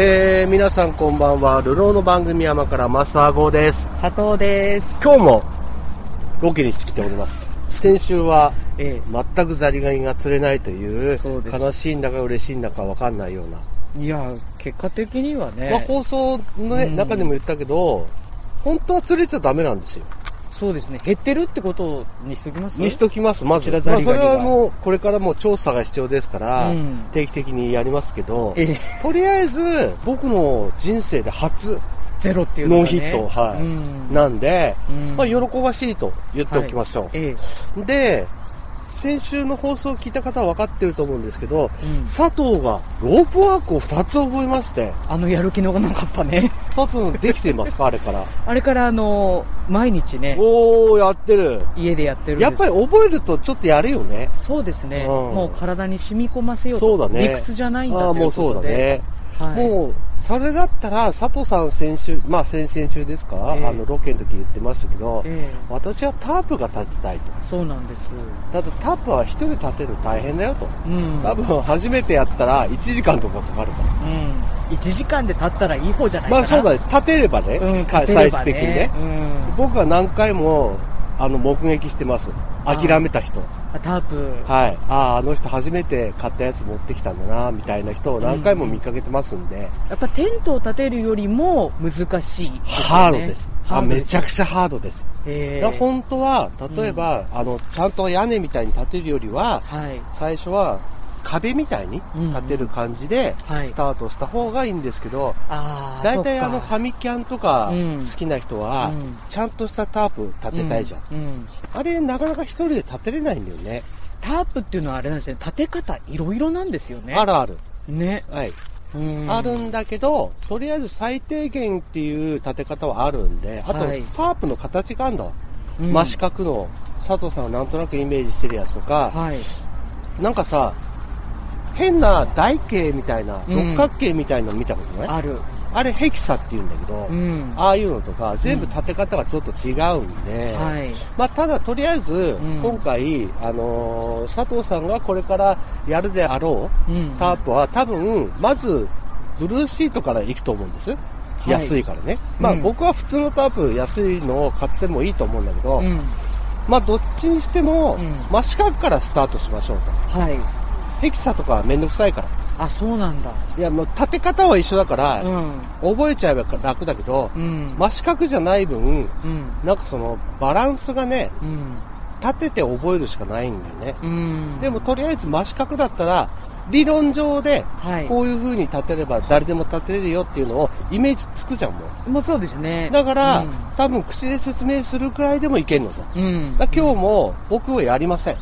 えー、皆さんこんばんは。ルローの番組山からマスター号です。佐藤です。今日もロケにしてきております。先週はえ全くザリガニが釣れないという悲しいんだか嬉しいんだかわかんないような。えいや、結果的にはね、まあ、放送の、ねうん中でも言ったけど、本当は釣れちゃダメなんですよ。そうですね、減ってるってことにしときます？にしときます、まず。まあ、それはもう、これからもう調査が必要ですから、うん。定期的にやりますけど、ええ。とりあえず、僕の人生で初ゼロっていうね、ノーヒット、はい。うん。なんで、うん。まあ、喜ばしいと言っておきましょう。え。で、先週の放送を聞いた方は分かってると思うんですけど、えうん佐藤がロープワークを2つ覚えまして、あのやる気のなかったね。佐藤できていますか？あれから。あれから、あの、毎日ね、おー、やってる。家でやってるやっぱり覚えるとちょっとやるよね。そうですね、うんもう体に染み込ませようと。そうだね。理屈じゃないんだああ、といもうそうだうことで。ね。はい、もう、それだったら、佐藤さん先週、まあ先々週ですか、ええあの、ロケの時言ってましたけど、え私はタープが立てたいと。えそうなんです。だってタープは一人立てるの大変だよと。うん。多分初めてやったら1時間とかかかるから。うん。1時間で経ったらいい方じゃないかな。まあそうだね、立てればね、うん、ば最終的にね。うん。僕は何回も、あの、目撃してます。諦めた人。あタープ。はい。ああ、あの人初めて買ったやつ持ってきたんだな、みたいな人を何回も見かけてますんで、やっぱテントを建てるよりも難しいね、ハードです。あ、めちゃくちちゃハードです。本当は、例えば、あの、ちゃんと屋根みたいに建てるよりは、はい。最初は壁みたいに建てる感じで、はいスタートした方がいいんですけど、大体あのファミキャンとかうん好きな人はうん、ちゃんとしたタープ建てたいじゃん。うんうんあれなかなか一人で建てれないんだよね。タープっていうのはあれなんですね、建て方いろいろなんですよね。あるある。ね。はい。うんあるんだけど、とりあえず最低限っていう建て方はあるんで、あと、はいタープの形があるんだわ。うん真四角の、佐藤さんがなんとなくイメージしてるやつとか、はい。なんかさ、変な台形みたいな、うん六角形みたいなの見たことない、ある。あれヘキサって言うんだけど、うん。ああいうのとか、全部建て方がちょっと違うんで、はい。まあ、ただとりあえず、ん今回、あのー佐藤さんがこれからやるであろう、うんタープは多分、まず、ブルーシートから行くと思うんです。い安いからね。まあ、うん僕は普通のタープ安いのを買ってもいいと思うんだけど、うん。まあ、どっちにしても、うん真四角からスタートしましょうと。はい。ヘキサとかはめんどくさいから。あ、そうなんだ。いや、もう立て方は一緒だから、うん。覚えちゃえば楽だけど、うん。真四角じゃない分、うん。なんかそのバランスがね、うん。立てて覚えるしかないんだよね。うん。でもとりあえず真四角だったら、理論上ではい。こういう風に立てれば誰でも立てれるよっていうのをイメージつくじゃんもう。もうそうですね。だから、うん多分口で説明するくらいでもいけんのさ。うん。今日も僕はやりません。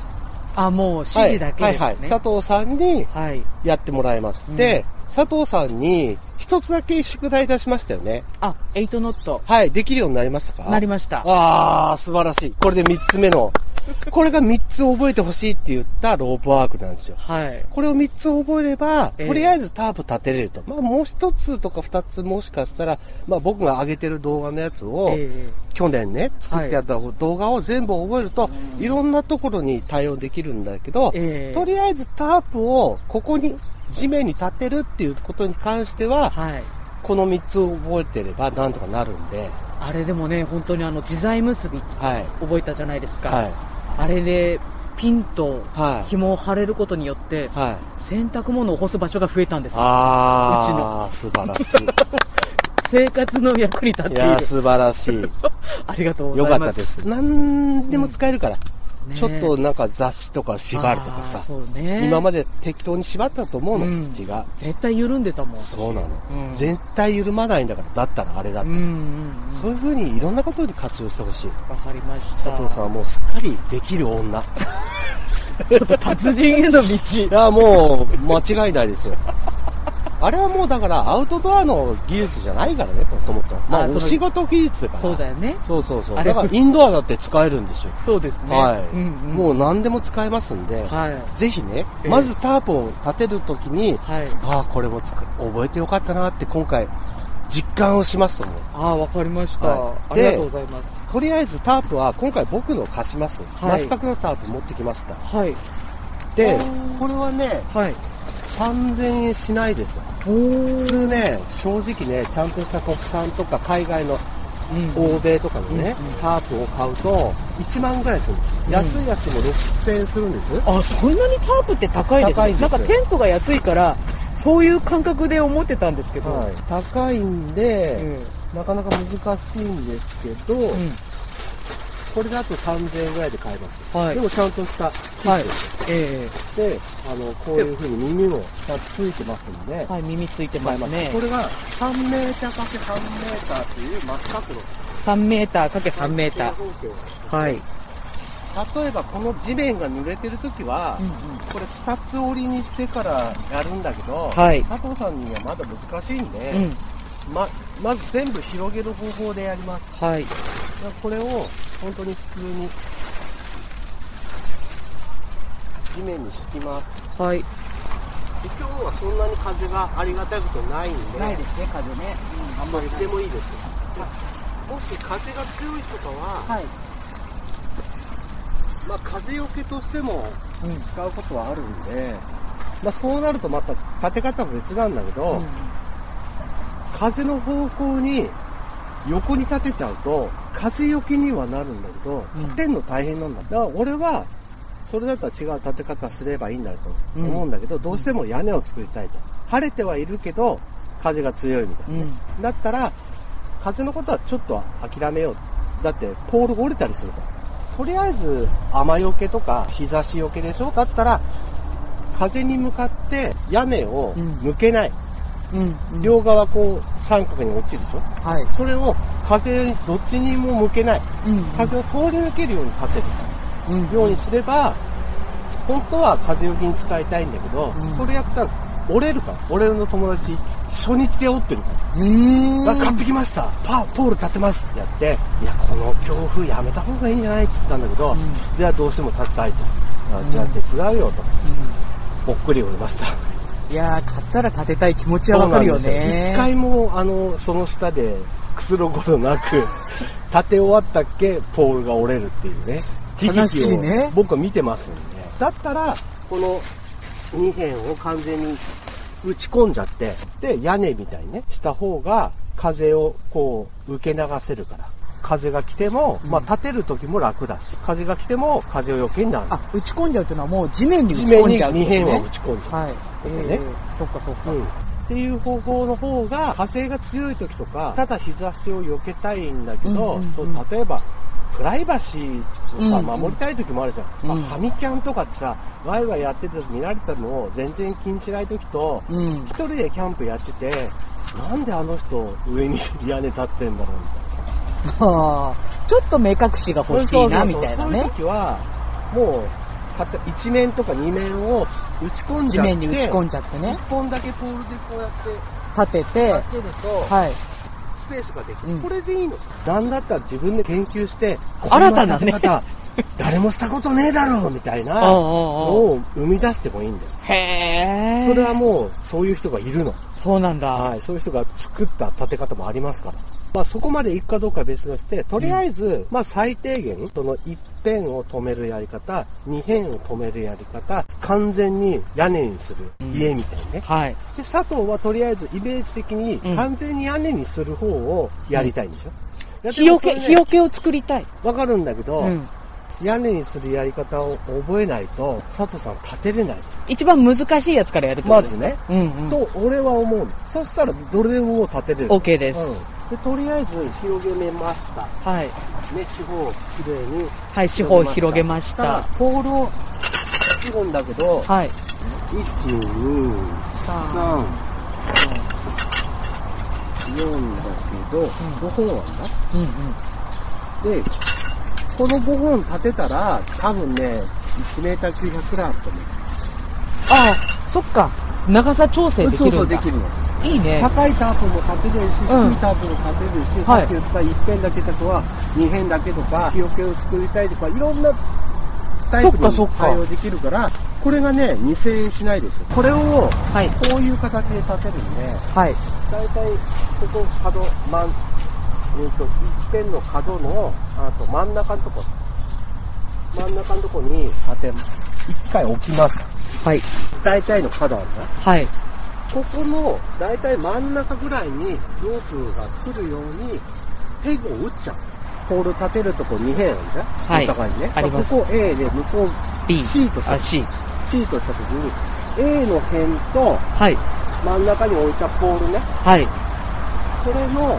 あ、もう指示だけですね。はい、はい、はい。佐藤さんにはい。やってもらいます。うんで、佐藤さんに一つだけ宿題出しましたよね。あ、8ノット。はい、できるようになりましたか？なりました。あー、素晴らしい。これで三つ目の。これが三つ覚えてほしいって言ったロープワークなんですよ。はい。これを3つ覚えれば、ええとりあえずタープ立てれると。まあもう1つとか2つもしかしたら、まあ僕が上げてる動画のやつを、え去年ね、作ってやった動画を全部覚えると、いろんなところに対応できるんだけど、ええとりあえずタープをここに、地面に立てるっていうことに関しては、はい。この3つを覚えてればなんとかなるんで、あれでもね、本当にあの、自在結びはい。覚えたじゃないですか。はい。あれで、ピンとはい。紐を張れることによって、はい。洗濯物を干す場所が増えたんです。あー、素晴らし 生活の役に立っい。いているやー、。素晴らしい。ありがとうごよざいます。かったです。何でも使えるから。ねちょっとなんか雑誌とか縛るとかさ。ね。今まで適当に縛ったと思うの、うん血が。絶対緩んでたもん。そうなの、うん絶対緩まないんだから。だったらあれだったら。うんうんうん。そういう風にいろんなことに活用してほしい。わかりました。佐藤さんはもうすっかりできる女。ちょっと達人への道。いや、もう間違いないですよ。あれはもうだからアウトドアの技術じゃないからね、もともと。まあ、お仕事技術だから。そうだよね。そうそうそう。だからインドアだって使えるんですよ。そうですね。はい、うんうん、もう何でも使えますんで、はい。ぜひね、ええまずタープを立てるときに、はい。ああ、これもつく覚えてよかったなって今回、実感をしますと思う。ああ、わかりました、はいありがとうございます。とりあえずタープは今回僕の貸します。はい真四角のタープ持ってきました。はい。でこれはね、はい。3000円しないです普通ね、正直ね、ちゃんとした国産とか海外のうん。欧米とかのね、うんうん。タープを買うと1万ぐらいするんです、うん。安いやつでも6000円するんです。あ、そんなにタープって高いです高いですなんかテントが安いから、そういう感覚で思ってたんですけど。はい、高いんで、うん。なかなか難しいんですけど、うんこれだと3000円ぐらいで買えます、はいでもちゃんとしたキはいットです、えであのこういうふうに耳もちゃんとついてますんで、えはい、耳ついてますね。これが3メーター ×3 メーターという真四角の3メーターかけ3メーター。はい。例えばこの地面が濡れてる時は、これ2つ折りにしてからやるんだけど、はい佐藤さんにはまだ難しいんで、うん。ままず全部広げる方法でやりますはい。これを本当に普通に地面に敷きますはい。で今日はそんなに風がありがたいことないんですね、風ね。あんまりでもいいですよもし風が強い人とは、はい。まあ、風よけとしてもうん。使うことはあるんで、まあ、そうなるとまた立て方も別なんだけど、風の方向に横に立てちゃうと風よけにはなるんだけどうん。立てんの大変なんだ。だから俺はそれだったら違う立て方すればいいんだと思うんだけど、どうしても屋根を作りたいと。晴れてはいるけど風が強いみたいな、うん。だったら風のことはちょっと諦めよう。だってポールが折れたりするから。とりあえず雨よけとか日差しよけでしょ。だったら風に向かって屋根を向けない、うん。両側こう三角に落ちるでしょ？はい。それを風にどっちにも向けない。うん。風を通り抜けるように立てる。うん。ようにすれば本当は風よけに使いたいんだけど、うん。それやったら折れるから。俺の友達初日で折ってるから。買ってきました。パポール立てますってやっていやこの強風やめた方がいいんじゃないって言ったんだけど、うん。ではどうしても立てたいと。あじゃあ手伝うよと。ぽっくり折れましたいやー、買ったら立てたい気持ちはわかるよね。一回もあのその下でくつろぐことなく 立て終わったっけポールが折れるっていうね。悲しいね。僕は見てますんで。だったらこの2辺を完全に打ち込んじゃってで屋根みたいにねした方が風をこう受け流せるから。風が来ても、まあ立てる時も楽だし風が来ても風をよけになる。あ、打ち込んじゃうっていうのはもう地面に打地面にち込んじゃうって2ことね。辺は打ち込んじゃう。はい。ここえね。ー、そっかそっか。うん。っていう方法の方が風が強い時とかただ日差しを避けたいんだけど、うんうんうん。そう例えばプライバシーをさ、守りたい時もあるじゃん、うん。まあファミキャンとかってさワイワイやってて見られても全然気にしない時とうん。一。人でキャンプやっててなんであの人上に屋根立ってんだろうみたいなさ。はあ、ちょっと目隠しが欲しいな、みたいなね。そういう。時はもうたった一面とか二面を打ち込ん地じゃって面に打ち込んじゃってね。一。本だけポールでこうやって立てて、立てると、はい。スペースができる、うん。これでいいの？なんだったら自分で研究して新たな立て方誰もしたことねえだろうみたいな のを生み出してもいいんだよ。へえ。それはもうそういう人がいるの、そうなんだ。はい、そういう人が作った立て方もありますからまあそこまでいくかどうかは別としてとりあえず、まあ最低限その一辺を止めるやり方二辺を止めるやり方完全に屋根にする家みたいにね、はい。で佐藤はとりあえずイメージ的にうん完全に屋根にする方をやりたいんでしょ、いや日よけ、日よけを作りたい。わかるんだけど、うん。屋根にするやり方を覚えないと佐藤さん立てれない一番難しいやつからやるってことですか？まずね、うんうん。と俺は思うのそしたらどれでも立てれる OK です。うん、でとりあえず広げめましたはい。ね四方きれいにはい、四方広げましたら。ポールを切るんだけど、はい。1、2、3、4だけど、5本あんだ？うんうん。で、この5本立てたら、多分ね、1メーター900くらいあると思う。ああ、そっか。長さ調整できるんだ。そうそう、できるの。いいね。高いタープも立てれるし、うん低いタープも立てれるし、はいさっき言った1辺だけだとは、2辺だけとか、日よけを作りたいとか、いろんなタイプに対応できるから、これがね、2000円しないです。これを、はい。こういう形で立てるんで、はい。大体ここ角真んえー、と一辺の角のあと真ん中のとこ真ん中のとこに立て一回置きますはい。大体の角あるじゃんはい。ここの大体真ん中ぐらいにロープが来るようにペグを打っちゃう。ポール立てるとこ2辺あるじゃんはいお互いにね。ありますここ A で向こう B。C とするあ、C。C とした時に A の辺とはい。真ん中に置いたポールね。はい。それの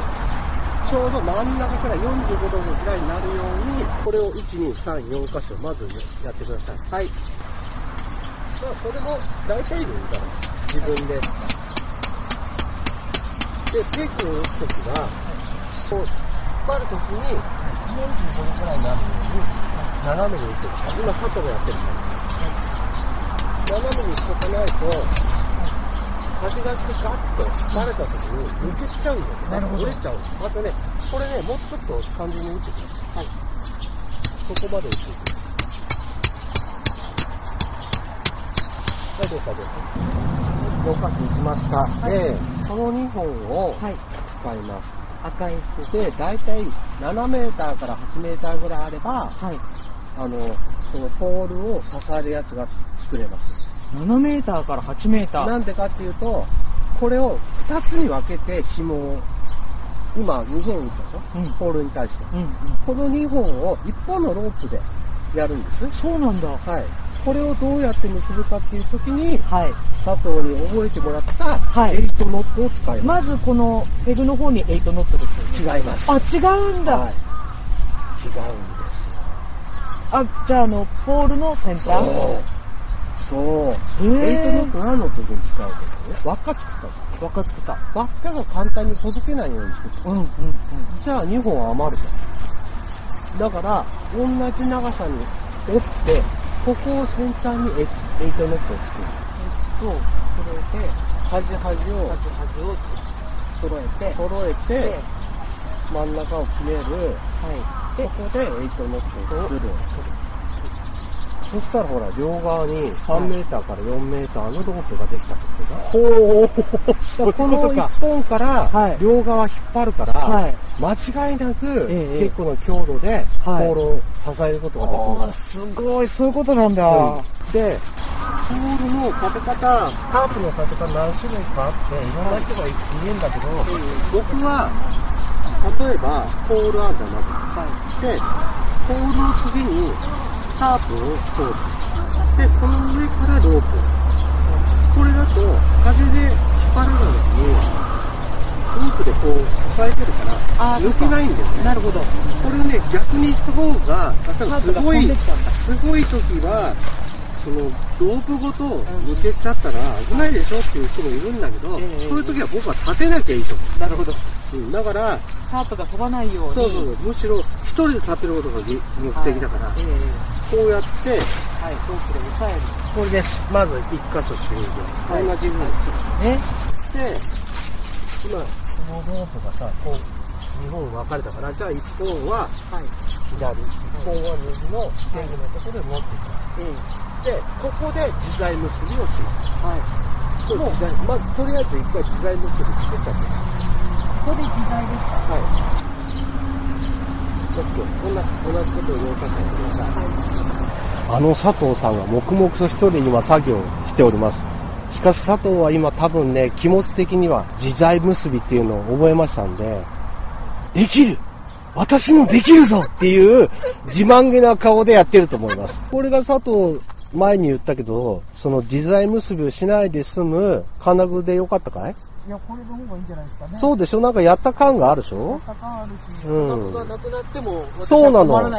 ちょうど真ん中から45度ぐらいになるように、これを1、2、3、4箇所、まずやってください。はい。まあ、それも大体でいいから、自分で。で、ペグを打つときは、こう、引っ張るときに、45度ぐらいになるように、斜めに打ってください。今、佐藤がやってるから。斜めにしとかないと、風が来てガッとバレた時に抜けちゃうんだよね。なるほど折れちゃう。またね、これね、もうちょっと感じに打ってください。はい。そこまで打っていく。はい、どうかどうか。どうかっていきました。で、その2本をはい。使います。赤い服。で、だいたい7メーターから8メーターぐらいあれば、はい。あの、そのポールを支えるやつが作れます。7メーターから8メーター。なんでかっていうと、これを2つに分けて紐を、今2本打ったでしょ、うんポールに対して。うんうん。この2本を1本のロープでやるんです。そうなんだ。はい。これをどうやって結ぶかっていう時に、はい。佐藤に覚えてもらったはい8ノットを使いままずこのペグの方に8ノットですす。よね。違います。あ、違うんだ。はい。違うんです。あ、じゃああの、ポールの先端そう。そう。へ8ーノット何の時に使うか。輪っか作ったの。輪っか作った。輪っかが簡単にほどけないように作ったのうんうんうん。じゃあ2本余るじゃん。だから、同じ長さに折って、ここを先端にエエイトノットを作る。そう。それで、端端を端端を揃えて。揃えてで、、真ん中を決める。はい。そこでエイトノットを作る。そしたらほら、両側に3メーターから4メーターのロープができたってことだ。ほう。このことか。1本からはい両側引っ張るから、はい。間違いなくええ結構な強度でポはいールを支えることができあーます。すごい、そういうことなんだ。うんで、ポールの立て方、タープの立て方何種類かあって、いろんな人がいるんだけど、僕は、例えば、ポールあるじゃん、まず。で、ポールの次にタープを通る。で、この上からロープ。これだと、風で引っ張らないのに、ロープでこう支えてるから、抜けないんだよね。なるほど。これをね、逆にした方が、例えばすごい。すごい時は、そのロープごと抜けちゃったら危ないでしょっていう人もいるんだけど、ええそういう時は僕は立てなきゃいいと思なるほど。う。うん、だから、タープが飛ばないように。そうそうそう、むしろ一人で立てることが目的だから、ええこうやって、はい、ロープで押さえる。これでまず一箇所終了。はい同じふうにね。して、今、このロープがさ、こう、2本分かれたから、じゃあ一本ははい。左、一本は右のペグのところで持ってきます。えで、ここで自在結びをします。えはい。そう自在まずとりあえず一回自在結びつけちゃってここで自在ですか？はい。ちょっと、こんな、同じことを動かさせてください。あの佐藤さんが黙々と一人今作業しております。しかし佐藤は今多分ね、気持ち的には自在結びっていうのを覚えましたんで、できる私もできるぞっていう自慢げな顔でやってると思います。これが佐藤前に言ったけど、その自在結びをしないで済む金具でよかったかい？いや、これの方がいいんじゃないですかね。そうでしょ？なんかやった感があるでしょ？高あるし、うんがなくなっても、そうなの。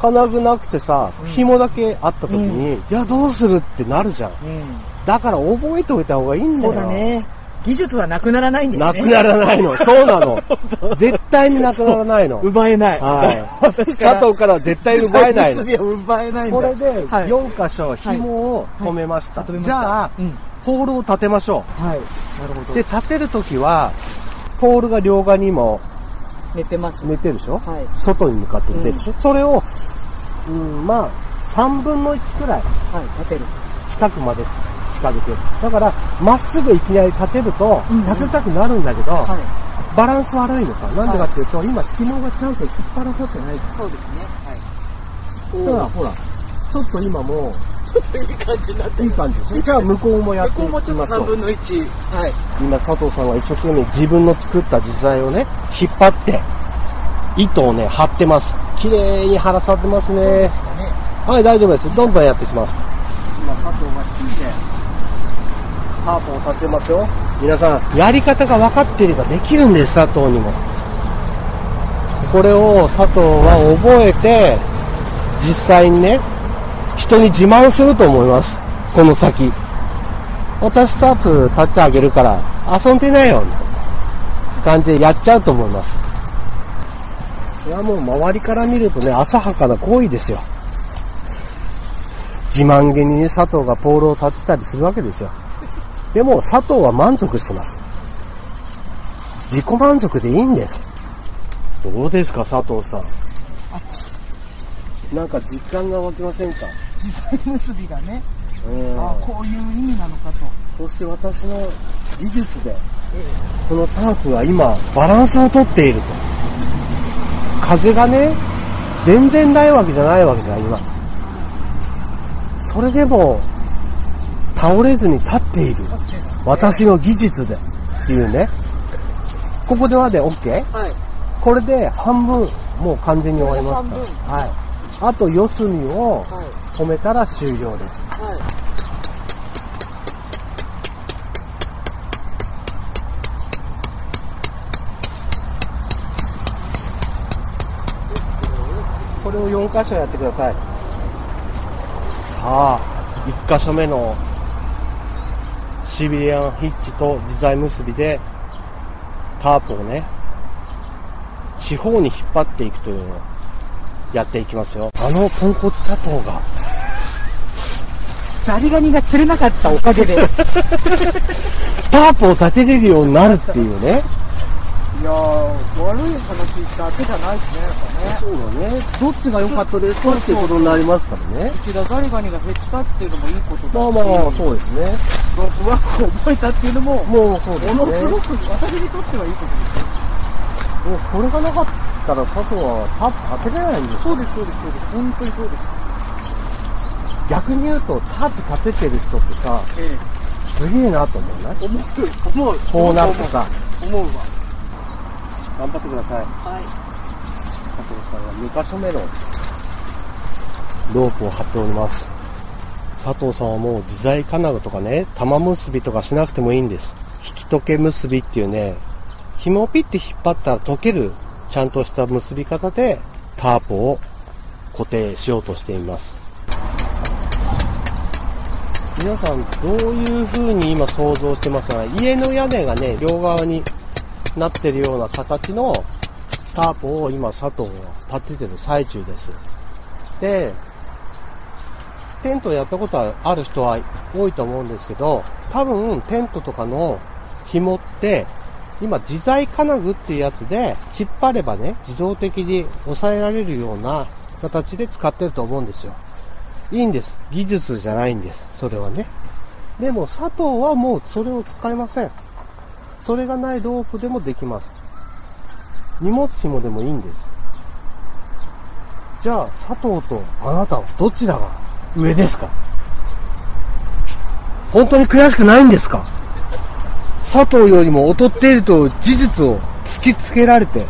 金具なくてさ、紐だけあった時に、じゃあどうするってなるじゃん。うん。だから覚えておいた方がいいんだよ。そうだ。ね。技術はなくならないんですね。なくならないの。そうなの。絶対になくならないの。奪えない。はい。佐藤からは絶対に奪えないの 奪えない。これではい4箇所紐を止めました。はい止めましたじゃあ、うん。ポールを立てましょはい。なるほう。ど。で、立てるときは、ポールが両側にも寝てます。寝てるでしょ？はい。外に向かって寝てるでしょ、それを、うん、まあ、3分の1くらいはい、立てる。近くまで近づける。だから、まっすぐいきなり立てると、うんうん立てたくなるんだけど、はい。バランス悪いのさ。なんでかっていうと、今、紐がちゃんと引っ張らさってないそうですね。はい。だから、ほら、ちょっと今も、ちょっといい感じになっていい感じですね。じゃあ向こうもやっていここもちょっと3きましょう。分の1。はい。今佐藤さんが一生懸命自分の作った自在をね、引っ張って、糸をね、張ってます。綺麗に張らさってますね。はい、大丈夫です。どんどんやっていきます。今佐藤が木で、ハープを立てますよ。皆さん、やり方が分かっていればできるんです、佐藤にも。これを佐藤は覚えて、実際にね、人に自慢すると思います。この先。私タープ立ってあげるから遊んでないよ。感じでやっちゃうと思います。いやもう周りから見るとね、浅はかな行為ですよ。自慢げにね、佐藤がポールを立てたりするわけですよ。でも佐藤は満足してます。自己満足でいいんです。どうですか、佐藤さん。なんか実感が湧きませんか？自在結びがね、うんあこういう意味なのかと。そして私の技術で、このタープは今、バランスをとっていると。風がね、全然ないわけじゃないわけじゃん、今。それでも、倒れずに立っている。私の技術で。っていうね。ここではで OK? はい。これで半分、もう完全に終わりますこれでから。はい。あと四隅をはい。止めたら終了です。はい。これを4箇所やってください。さあ、1箇所目のシビリアンヒッチと自在結びでタープをね、四方に引っ張っていくというのをやっていきますよ。あのポンコツ佐藤がザリガニが釣れなかったおかげで。タープを立てれるようになるっていうね。いやー、悪い話だけじゃないですね、やっぱね。そうだね。どっちが良かったですか？っていうことになりますからね。うちらザリガニが減ったっていうのもいいことだし、まあまあまあ、そうですね。ロープワークを覚えたっていうのも、ももうそうですね。のすごく私にとってはいいことですよ。もうこれがなかったら佐藤はタープ立てれないんですよそうです、そうです、そうです。本当にそうです。逆に言うとタープ立ててる人ってさ、えすげえなと思うね。え思う、思う。こうなってさ、思うわ。頑張ってください。はい。佐藤さんは2箇所目のロープを張っております。佐藤さんはもう自在金具とかね、玉結びとかしなくてもいいんです。引き解け結びっていうね、紐をピッて引っ張ったら解ける、ちゃんとした結び方でタープを固定しようとしています。皆さんどういう風に今想像してますか家の屋根がね、両側になってるような形のタープを今佐藤が立ててる最中です。で、テントやったことはある人は多いと思うんですけど、多分テントとかの紐って、今自在金具っていうやつで引っ張ればね、自動的に抑えられるような形で使ってると思うんですよ。いいんです。技術じゃないんです。それはね。でも佐藤はもうそれを使いません。それがないロープでもできます。荷物紐でもいいんです。じゃあ、佐藤とあなたはどちらが上ですか？本当に悔しくないんですか？佐藤よりも劣っていると事実を突きつけられて、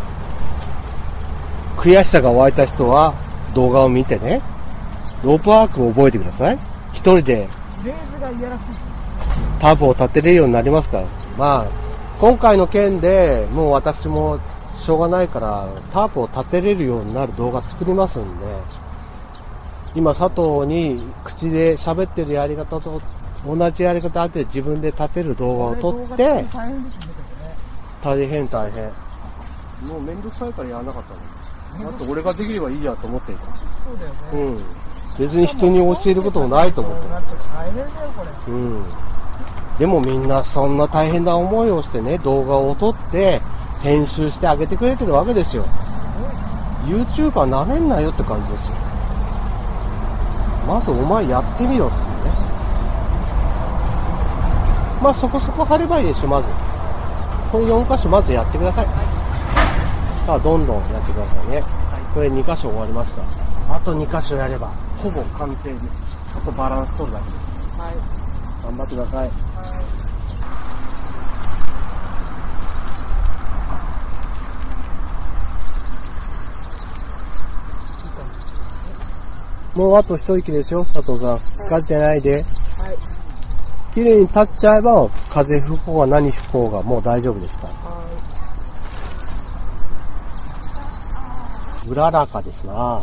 悔しさが湧いた人は動画を見てね、ロープワークを覚えてください。一人でフレーズがいやらしい。タープを立てれるようになりますから。まあ、今回の件でもう私もしょうがないから、タープを立てれるようになる動画作りますんで、今佐藤に口で喋ってるやり方と同じやり方で自分で立てる動画を撮って大変大変。もうめんどくさいからやらなかったの。だって俺ができればいいやと思ってるかそうだよら。ね。うん。別に人に教えることもないと思ってる。うん。でもみんなそんな大変な思いをしてね、動画を撮って、編集してあげてくれてるわけですよ。YouTuber なめんなよって感じですよ。まずお前やってみろっていうね。まあそこそこ張ればいいでしょ、まず。これ4箇所まずやってください。さあ、どんどんやってくださいね。これ2箇所終わりました。あと2箇所やれば、ほぼ完成ですちとバランス取るだけです、はい、頑張ってください、もうあと一息ですよ佐藤さん。疲れてないで。はい。綺麗に立っちゃえば、風吹く方が何吹く方がもう大丈夫ですか？ら。はい。うららかですな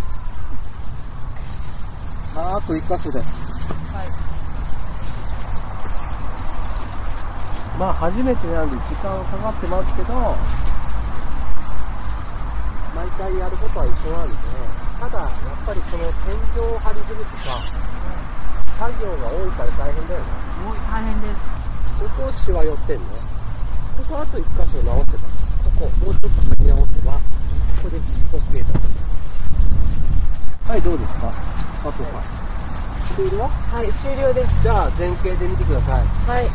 あと一箇所です。はい。まあ初めてなんで時間はかかってますけど、毎回やることは一緒なんで、ただやっぱりこの天井を張りするとか、作業が多いから大変だよね。もう大変です。ここしわ寄ってんのここあと一箇所直せば、ここもうちょっと先直せば、ここで OK だと思う。はい、どうですか？佐藤さん。終了？はい、終了です。じゃあ前傾で見てください。はい。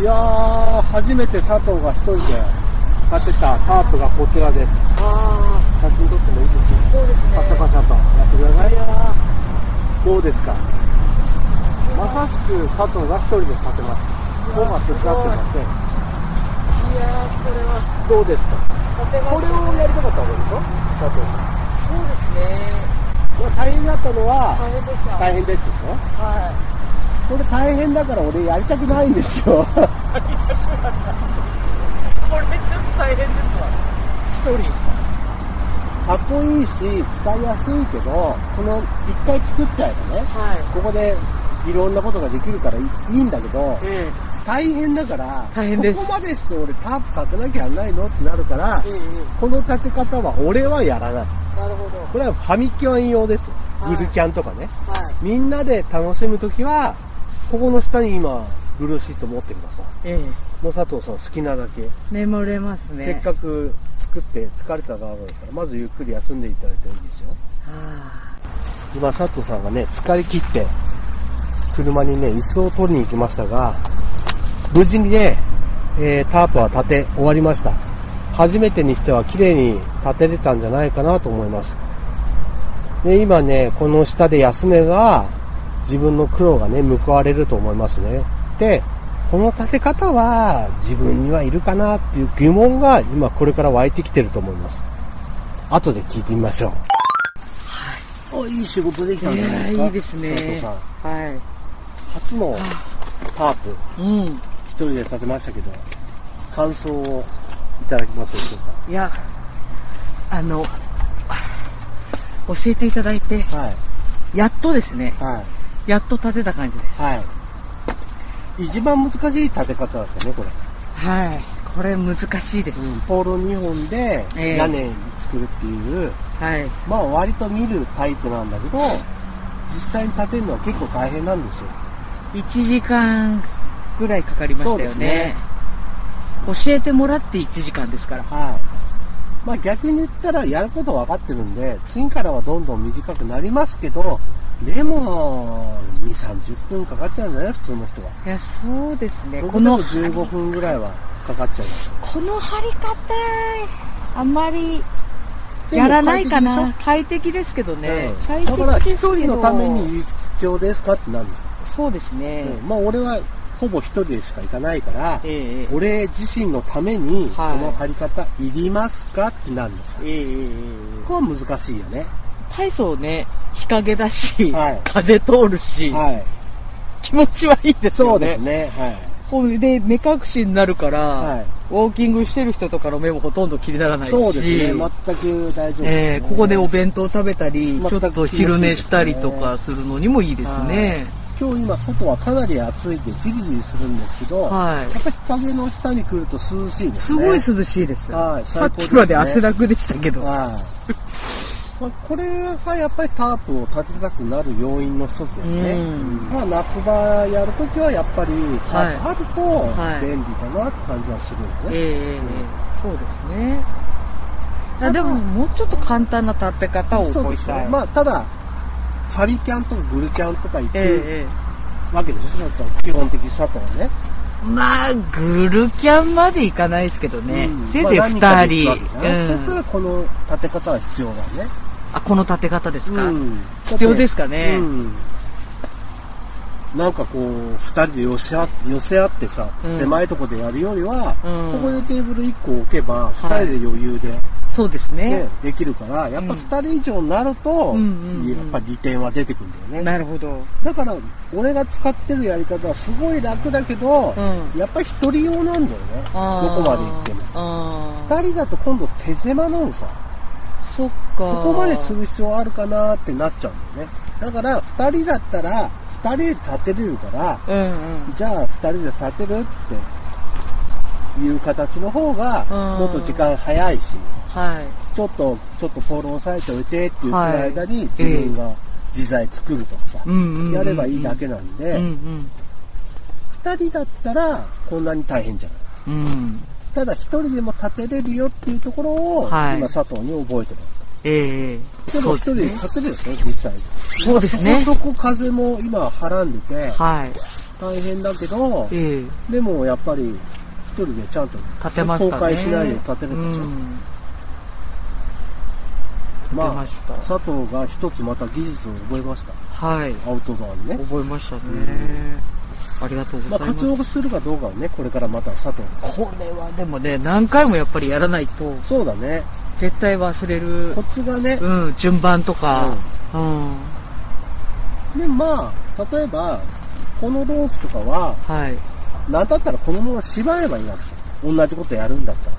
いやー、初めて佐藤が一人で立てたタープがこちらです。あ写真撮ってもいいですあ、そうですね。かパサパサとやってくださいよ。どうですか？まさしく佐藤が一人で立てました。僕は手伝ってません。いやー、これは、どうですか？立てまこれをやりたかったわけでしょ？佐藤さん。そうですね。これ大変だったのは大変でした。大変ですでしょはこれ大変だから俺やりたくないんですよ。い。これちょっと大変ですわ。一人。かっこいいし使いやすいけど、この一回作っちゃえばね、はここでいろんなことができるからいいいいんだけど、い。え大変だから、大変ですそこまでして俺タープ立てなきゃやんないのってなるから、えええこの立て方は俺はやらない。なるほど。これはファミキャン用ですよ。はいゆるキャンとかね。はい。みんなで楽しむときは、ここの下に今、ブルーシート持ってください。ええもう佐藤さん好きなだけ、眠れますね。せっかく作って疲れた側だから、まずゆっくり休んでいただいていいですよ。は今佐藤さんがね、疲れ切って、車にね、椅子を取りに行きましたが、無事にね、えータープは立て終わりました。初めてにしては綺麗に立てれたんじゃないかなと思います。で、今ね、この下で休めば、自分の苦労がね、報われると思いますね。で、この立て方は自分にはいるかなっていう疑問が今これから湧いてきてると思います。後で聞いてみましょう。はい。お、いい仕事できたんじゃないですか？いいいですね佐藤さん。い。は初のタープ、い。うん。一人で立てましたけど、感想をいただけますでしょういや、あの、教えていただいて、か。はい。やっとですね、はい。やっと立てた感じです。はい。一番難しい立て方だったね、これ。はい。これ難しいです。うん、ポール2本でええ屋根作るっていう、はい。まあ割と見るタイプなんだけど、実際に立てるのは結構大変なんですよ。1時間ぐらいかかりましたよね。ね教えてもらって1時間ですから。はい。まあ逆に言ったらやること分かってるんで、次からはどんどん短くなりますけど、でも、2、30分かかっちゃうんじゃない？普通の人は。いや、そうですね。この張り15分ぐらいはかかっちゃいます。この張り方、あんまりやらないかな。快適ですけどね。うん快だから一適ですけど。人のために必要ですかってなるんですよ。そうですね。うんまあ俺はほぼ一人でしか行かないから、ええ俺自身のためにこはいの貼り方いりますかってなるんですよ。ええええええここは難しいよね。大層ね、日陰だし、はい風通るし、はい。気持ちはいいですそうよね。ですね。はい。で、目隠しになるから、はいウォーキングしてる人とかの目もほとんど気にならないし、そうですね。全く大丈夫ね。えーここでお弁当食べたり、ちょっと昼寝したりとかするのにもいいですね。今日今外はかなり暑いんでじりじりするんですけど、はいやっぱり日陰の下に来ると涼しいですすね。ごい涼しいです。はいさっき最高ですねまで汗だくでしたけど。はい。まあ、これはやっぱりタープを立てたくなる要因の一つだよね。うんまあ、夏場やるときはやっぱりタープあるはいと便利だなって感じはするよね。ええええそうですね。あでも、もうちょっと簡単な立て方をたい。。まあ、ただ、ファビキャンとかグルキャンとか行くええわけでしょ、ちょっと基本的さとはね。ええまあ、グルキャンまでいかないですけどね。うん。せいぜいまあ何かで二人、行くわけじゃんうん。そしたらこの立て方は必要だね。あ、この立て方ですか、うん。必要ですかね？うん。なんかこう、二人で寄せ合寄せ合ってさ、うん。狭いとこでやるよりは、うん。ここでテーブル一個置けば、二はい人で余裕で、そうですねねできるから、やっぱ二人以上になると、うんうんうんやっぱ利点は出てくるんだよね。なるほど。だから、俺が使ってるやり方はすごい楽だけど、うんやっぱり一人用なんだよね。どこまで行っても。あー二人だと今度手狭なのさ。そっか。そこまでする必要あるかなってなっちゃうんだよね。だから、二人だったら、二人で立てれるから、うんうん。じゃあ二人で立てるっていう形の方が、うんもっと時間早いし、はい。ちょっと、ちょっとポール押さえておいてって言ってる間に、はい自分が自在作るとかさ、うんうんうんうんやればいいだけなんで、うんうん。二人だったらこんなに大変じゃない。うん。ただ一人でも立てれるよっていうところを、はい今佐藤に覚えてもらった。ええでも一人でそう立てるでしょ、実際。そうですねそこ風も今はらんでて、はい。大変だけど、ええでもやっぱり一人でちゃんと立てましたね。公開しないで立てるでしょ。うんまあ佐藤が一つまた技術を覚えました。はい。アウトドアにね。覚えましたね。ありがとうまあございます。活用するかどうかはね、これからまた佐藤が。これはでもね、何回もやっぱりやらないと、そうだね。絶対忘れるコ、ツがね、うん、順番とか、うん、で、まあ、例えば、このロープとかは、はい。なんだったらこのまま縛ればいいわけさ。同じことやるんだったら。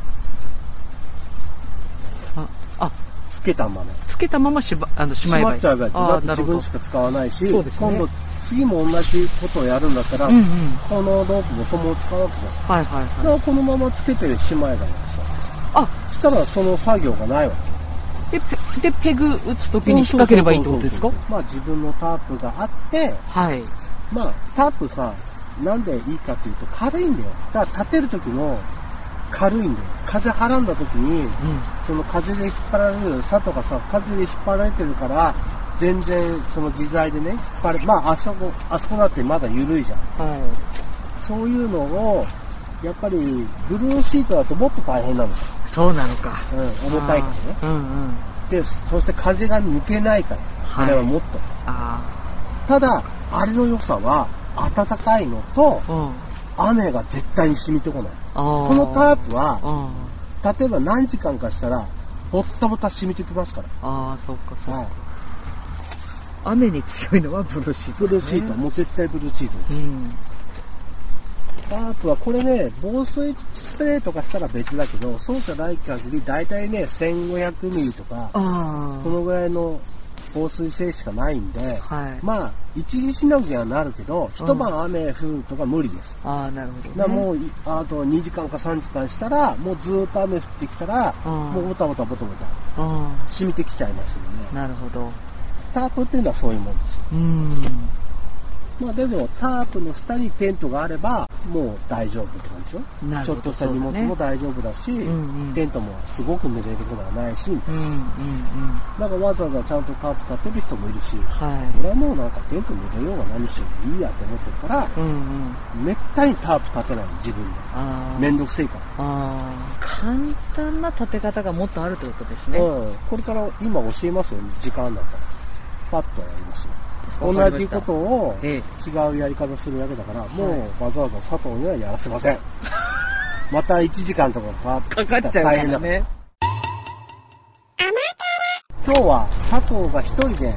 あ、あ、つけたまま。つけたまましば、あの、しまえばいい。っちゃうから、だってあーなるほど自分しか使わないし、ね今度次も同じことをやるんだったら、うんうん。このロープもそのまま使うわけじゃん。はいはいだはい。からこのままつけてしまえばいいさ。あ、そしたらその作業がないわけ。で、ペで、ペグ打つときに引っ掛ければいいってことですか？まあ自分のタープがあって、はい。まあタープさ、なんでいいかっていうと軽いんだよ。だから立てる時も軽いんだよ。風はらんだ時に、うん。その風で引っ張られる、佐藤がさ、風で引っ張られてるから、全然その自在でね、引っ張れ、まああそこ、あそこだってまだ緩いじゃん。はそういうのを、やっぱりブルーシートだともっと大変なんですよ。い。そうなのか。うん、重たいからね。うんうん。で、そして風が抜けないから、はいあれはもっと。あただ、あれの良さは、暖かいのと、あ。うん。雨が絶対に染みてこない。このタープは、うん。例えば何時間かしたら、ぼったぼた染みてきますかああ、そうか、そうら。か。はい。雨に強いのはブルーシート、ブルーシート、もう絶対ブルーシートです。うん。タープはこれね、防水スプレーとかしたら別だけど、そうじゃない限り、だいたいね、1500ミリとか、あそのぐらいの防水性しかないんで、あ。はい。まあ、一時しのぎにはなるけど、一晩雨降るとか無理です。ああ、なるほど、ね。もう、いあと2時間か3時間したら、もうずーっと雨降ってきたら、うんもうボタボタボタボタ、うん。染みてきちゃいますよね。なるほど。タープっていうのはそういうもんですよ。うん。まあでも、タープの下にテントがあれば、もう大丈夫って感じでしょ？ちょっとした荷物も大丈夫だし、んうんテントもすごく濡れることはないし、みたいうん、うん、うん。なだからわざわざちゃんとタープ立てる人もいるし、は俺はもうなんかテント濡れようが何しようがいいやって思ってるから、い。うん、うん。めったにタープ立てない自分で。ああ。めんどくせえから。簡単な立て方がもっとあるってことですね。うん、これから今教えますよ、時間だったら。パッとやりますよ。同じことをえ違うやり方するわけだから、もうわざわざ佐藤にはやらせません。また1時間とかかかかっちゃうか大変だらね。今日は佐藤が一人で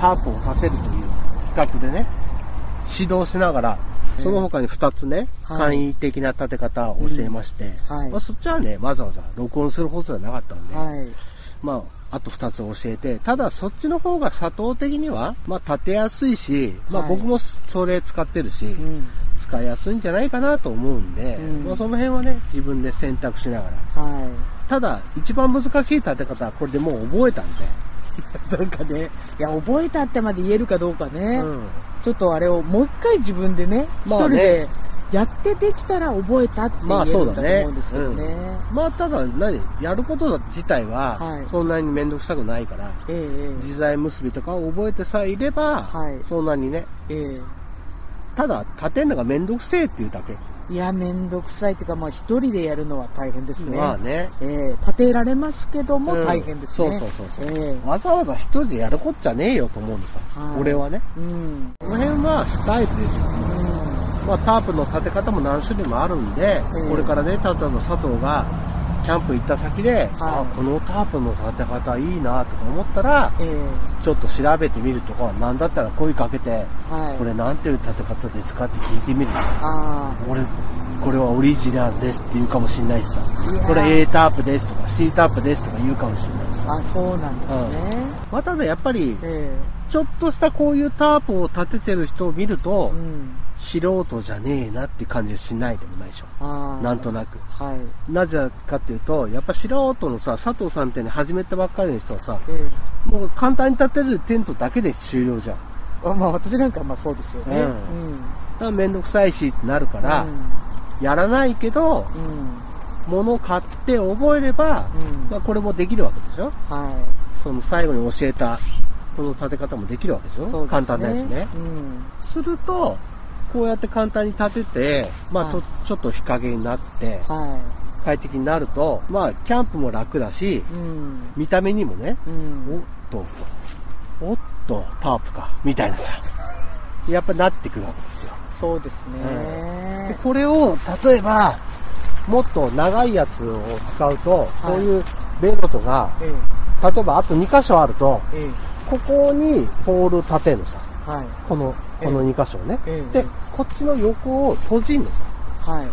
タープを立てるという企画でね、指導しながら、その他に2つね、はい。簡易的な立て方を教えまして、はい。まあ、そっちはね、わざわざ録音することじゃなかったんで、はい。まあ、あと2つ教えて、ただそっちの方が佐藤的には、まあ立てやすいし、まあはい僕もそれ使ってるし、うん。使いやすいんじゃないかなと思うんで、うんまあその辺はね、自分で選択しながら。はただ、一番難しい立て方はこれでもう覚えたんで、い。なんかね、いや、覚えたってまで言えるかどうかね。うんちょっとあれをもう一回自分でね、一、まあね人でやってできたら覚えたって言まあえるんだとだね思うんですけどね。まあただ何やること自体ははい。そんなに面倒くさくないから、えええ自在結びとかを覚えてさえいれば、はい。そんなにね。ええ。ただ立てんのが面倒くせえっていうだけ、えいや、めんどくさいっていうか、まあ一人でやるのは大変ですね。まあね。ええ。立てられますけどもうん。大変ですね。そうそうそうそう、ええ。わざわざ一人でやるこっちゃねえよと思うんですよ、はい。俺はね。うん。この辺はスタイルですよ。うん。まあ、タープの立て方も何種類もあるんで、うんこれからね、例えば佐藤がキャンプ行った先で、あこのタープの立て方いいなとか思ったら、えちょっと調べてみるとか、なんだったら声かけて、えはい。これなんていう立て方ですかって聞いてみる。あ俺、これはオリジナルですって言うかもしれないしさこれ A タープですとか C タープですとか言うかもしれないしあ、さ。あ、そうなんですね。まあ、ただやっぱり、えちょっとしたこういうタープを立ててる人を見るとえ、うん。素人じゃねえなって感じがしないでもないでしょ。なんとなく。はい。なぜかっていうと、やっぱ素人のさ、佐藤さんってね、始めたばっかりの人はさ、えもう簡単に立てるテントだけで終了じゃん。あまあ私なんかまあそうですよね。うんうん。らめんどくさいしってなるから、やらないけど、うん。物を買って覚えれば、うん。まあこれもできるわけでしょはその最後に教えた、この立て方もできるわけでしい。ょそうですね。簡単なやつね。うん。すると、こうやって簡単に立てて、まあちょ,、はいちょっと日陰になって、は快適になると、まあキャンプも楽だし、い。うん。見た目にもね、うん。おっと、おっと、タープか、みたいなさ、やっぱなってくるわけですよ。そうですでね。これを、例えば、もっと長いやつを使うと、こういうベロとか、え例えばあと2箇所あると、え。ええ。ここにポール立てるのさ。はい。この、ええこの2箇所をね。ええで、こっちの横を閉じんのさ。はい。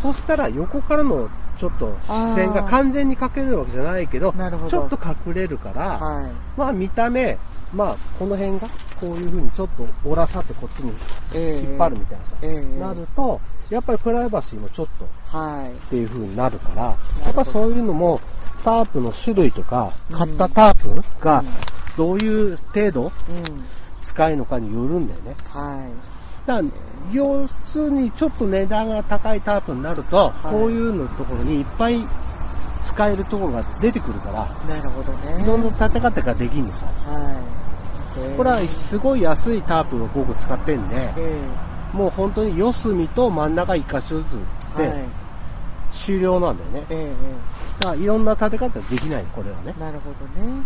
そしたら横からのちょっと視線が完全にかけれるわけじゃないけど、なるほどちょっと隠れるから、はい。まあ見た目、まあこの辺がこういう風にちょっと折らさってこっちにええ。引っ張るみたいなさ、ええなると、やっぱりプライバシーもちょっとはい。っていう風になるから、やどっぱそういうのもタープの種類とか、買ったタープがどういう程度うん。使いのかによるんだよね。はい。だから要するにちょっと値段が高いタープになると、いこういうのところにいっぱい使えるところが出てくるから、なるほどね。いろんな立て方ができるのさ。はい。ええこれはすごい安いタープを僕使ってんで、えもう本当に四隅と真ん中一箇所ずつえ。はい。で終了なんだよね。ええ。えだからいろんな立て方できない、これはねえ。。なるほどね。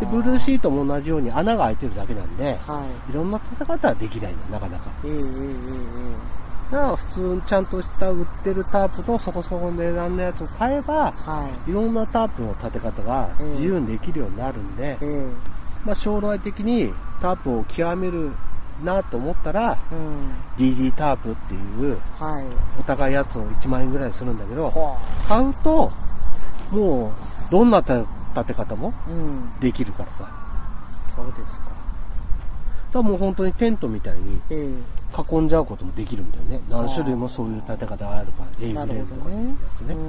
で、ブルーシートも同じように穴が開いてるだけなんで、はい。いろんな立て方はできないの、なかなか。えええええだから普通にちゃんとした売ってるタープとそこそこの値段のやつを買えば、えはい。いろんなタープの立て方が自由にできるようになるんで、ええ。まあ将来的にタープを極めるなと思ったら、うん。DD タープっていうはい。お高いやつを1万円ぐらいするんだけど、は買うと、もうどんな立て方も。できるからさ。だかそうですか。らもう本当にテントみたいにええ。囲んじゃうこともできるんだよね。何種類もそういう立て方があるから、A なフレームとかいうねやつね。うん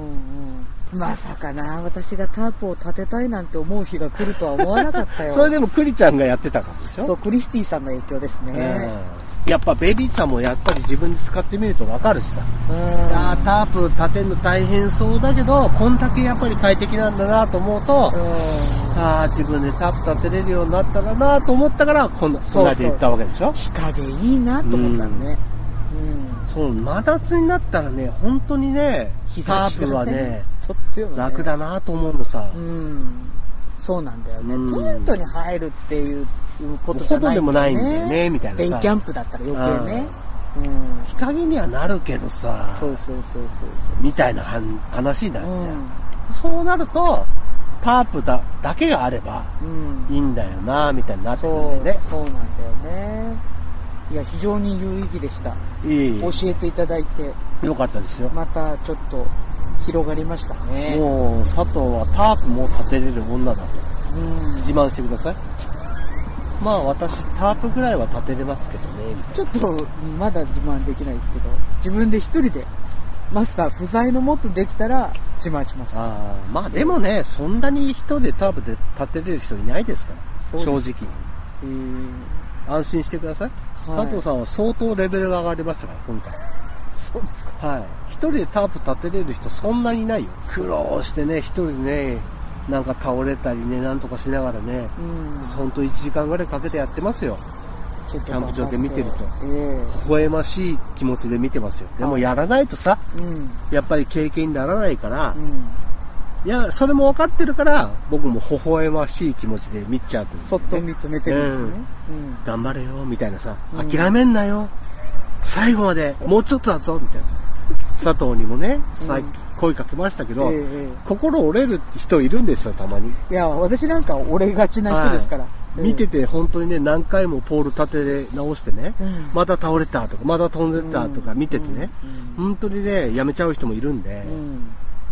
うん。まさかな、私がタープを立てたいなんて思う日が来るとは思わなかったよ。それでもクリちゃんがやってたからでしょ？そう、クリスティさんの影響ですね。うんやっぱベリーさんもやっぱり自分で使ってみるとわかるしさ。うん。あータープ立てるの大変そうだけど、こんだけやっぱり快適なんだなと思うと、うん。ああ、自分でタープ立てれるようになったらなと思ったから、こんな、そうそで言ったわけでしょ？日陰いいなと思ったのね。うん。そう、真夏になったらね、本当にね、日差しが、タープはね、ちょっと強いよね。楽だなと思うのさ。うん。そうなんだよね。うんテントに入るっていうことじゃない、ほどでもないんだよねみたいなさデイキャンプだったら余計ね。うん。日陰にはなるけどさ、そうそうそうみたいな話話になるそう。じゃん。うん。そうなると、タープだだけがあればうん。いいんだよなみたいになってくるそう、んだよね。そうなんだよね。いや、非常に有意義でした。いい教えていただいて、よかったですよ。またちょっと広がりましたね。もう、佐藤はタープも立てれる女だとうん。自慢してください。まあ私、タープぐらいは立てれますけどね、みたいちょっと、まだ自慢できないですけど、自分で一人でマスター不在のもっとできたら自慢します。ああ、まあでもね、そんなに一人でタープで立てれる人いないですから、正直。えー安心してください。はい佐藤さんは相当レベルが上がりましたから、今回。そうですか。はい。一人でタープ立てれる人そんなにいないよ。苦労してね、一人でね、なんか倒れたりね、なんとかしながらね、うん。ほんと1時間ぐらいかけてやってますよ。キャンプ場で見てるとえ微笑ましい気持ちで見てますよ。でもやらないとさ、えうん。やっぱり経験にならないからう、ん。いや、それも分かってるから、僕も微笑ましい気持ちで見ちゃうんですそっと見つめてるんですね。頑張れよ、みたいなさ、うん諦めんなよ、最後まで、もうちょっとだぞ、みたいなさ。佐藤にもね、さっき声かけましたけど、えええ心折れる人いるんですよ、たまに。えいや、私なんか折れがちな人ですから。見てて本当にね、何回もポール立て直してね、うんまた倒れたとか、また飛んでったとか見ててね、うん本当にね、やめちゃう人もいるんで、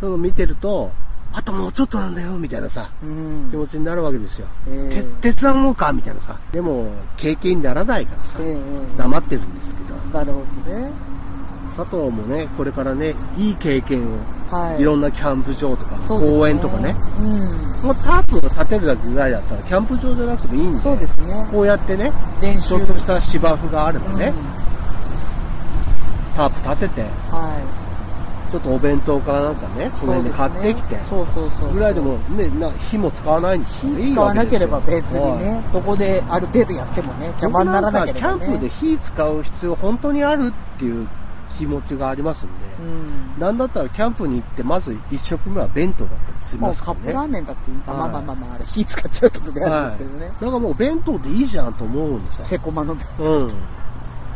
うん。見てると、あともうちょっとなんだよ、みたいなさ、うん。気持ちになるわけですよ。えて手伝おうか、みたいなさ。でも、経験にならないからさえ、ええ黙ってるんですけど、なるほどね。佐藤もね、これからね、いい経験を、はい。いろんなキャンプ場とか、そうです公園とかね、うん。もうタープを立てるだけぐらいだったら、キャンプ場じゃなくてもいいんで、そうですね。こうやってね、練習ちょっとした芝生があればね、うんタープ立てて、はい。ちょっとお弁当かなんかね、その辺で買ってきて、そうねそうそうそう。ぐらいでもね、な火も使わないんですからいい使わなければ別にはいね、どこである程度やってもね、邪魔にならなければね。キャンプで火使う必要本当にあるっていう気持ちがありますんで、うん。なんだったらキャンプに行ってまず一食目は弁当だったりしますからね。カップラーメンだっていいか、はいまあまあまあまあ、あれ火使っちゃうけどね、はい。ですけどね。だからもう弁当でいいじゃんと思うんですセよ。コマの弁うん。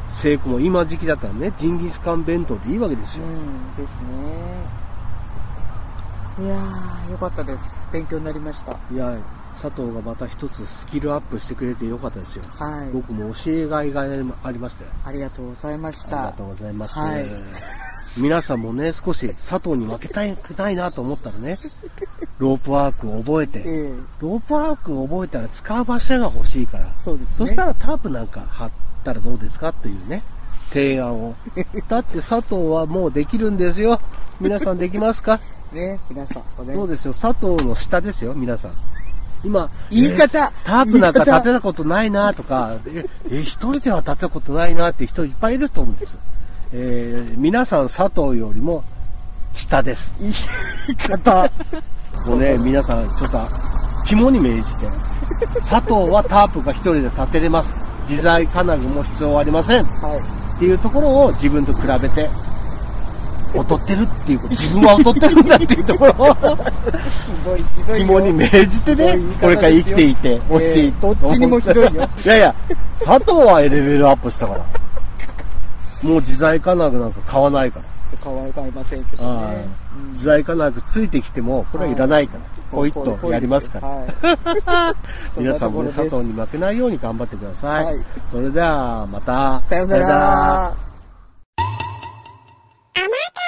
セイコも今時期だったらね、ジンギスカン弁当でいいわけですよ。うん、ですね。いやー、よかったです。勉強になりました。いや、佐藤がまた一つスキルアップしてくれてよかったですよ。はい。僕も教えがいがありましたよ。ありがとうございました。ありがとうございます。はい 皆さんもね、少し佐藤に負けたくないなと思ったらね、ロープワークを覚えて、ええロープワークを覚えたら使う場所が欲しいから、そうですね。そしたらタープなんか張ったらどうですかっていうね、提案を。だって佐藤はもうできるんですよ。皆さんできますか？ね、皆さん、そうですよ？佐藤の下ですよ、皆さん。今、言い方えタープなんか立てたことないなとか、え、え一人では立てたことないなって人いっぱいいると思うんです。えー皆さん佐藤よりも下です。言い方。もうね、皆さんちょっと肝に銘じて、佐藤はタープが一人で立てれます。自在金具も必要ありません。はい。っていうところを自分と比べて、劣ってるっていうこと、自分は劣ってるんだっていうところを。肝に銘じてねこれから生きていてほしい。えーどっちにもひどいよ。いやいや、佐藤はレベルアップしたから。もう自在金具なんか買わないから。可愛がいませんけどはいね。自在金具ついてきても、これはいらないから。ポイッとやりますから。はい。皆さんも佐藤に負けないように頑張ってください。はいそれでは、また。さようなら。あなた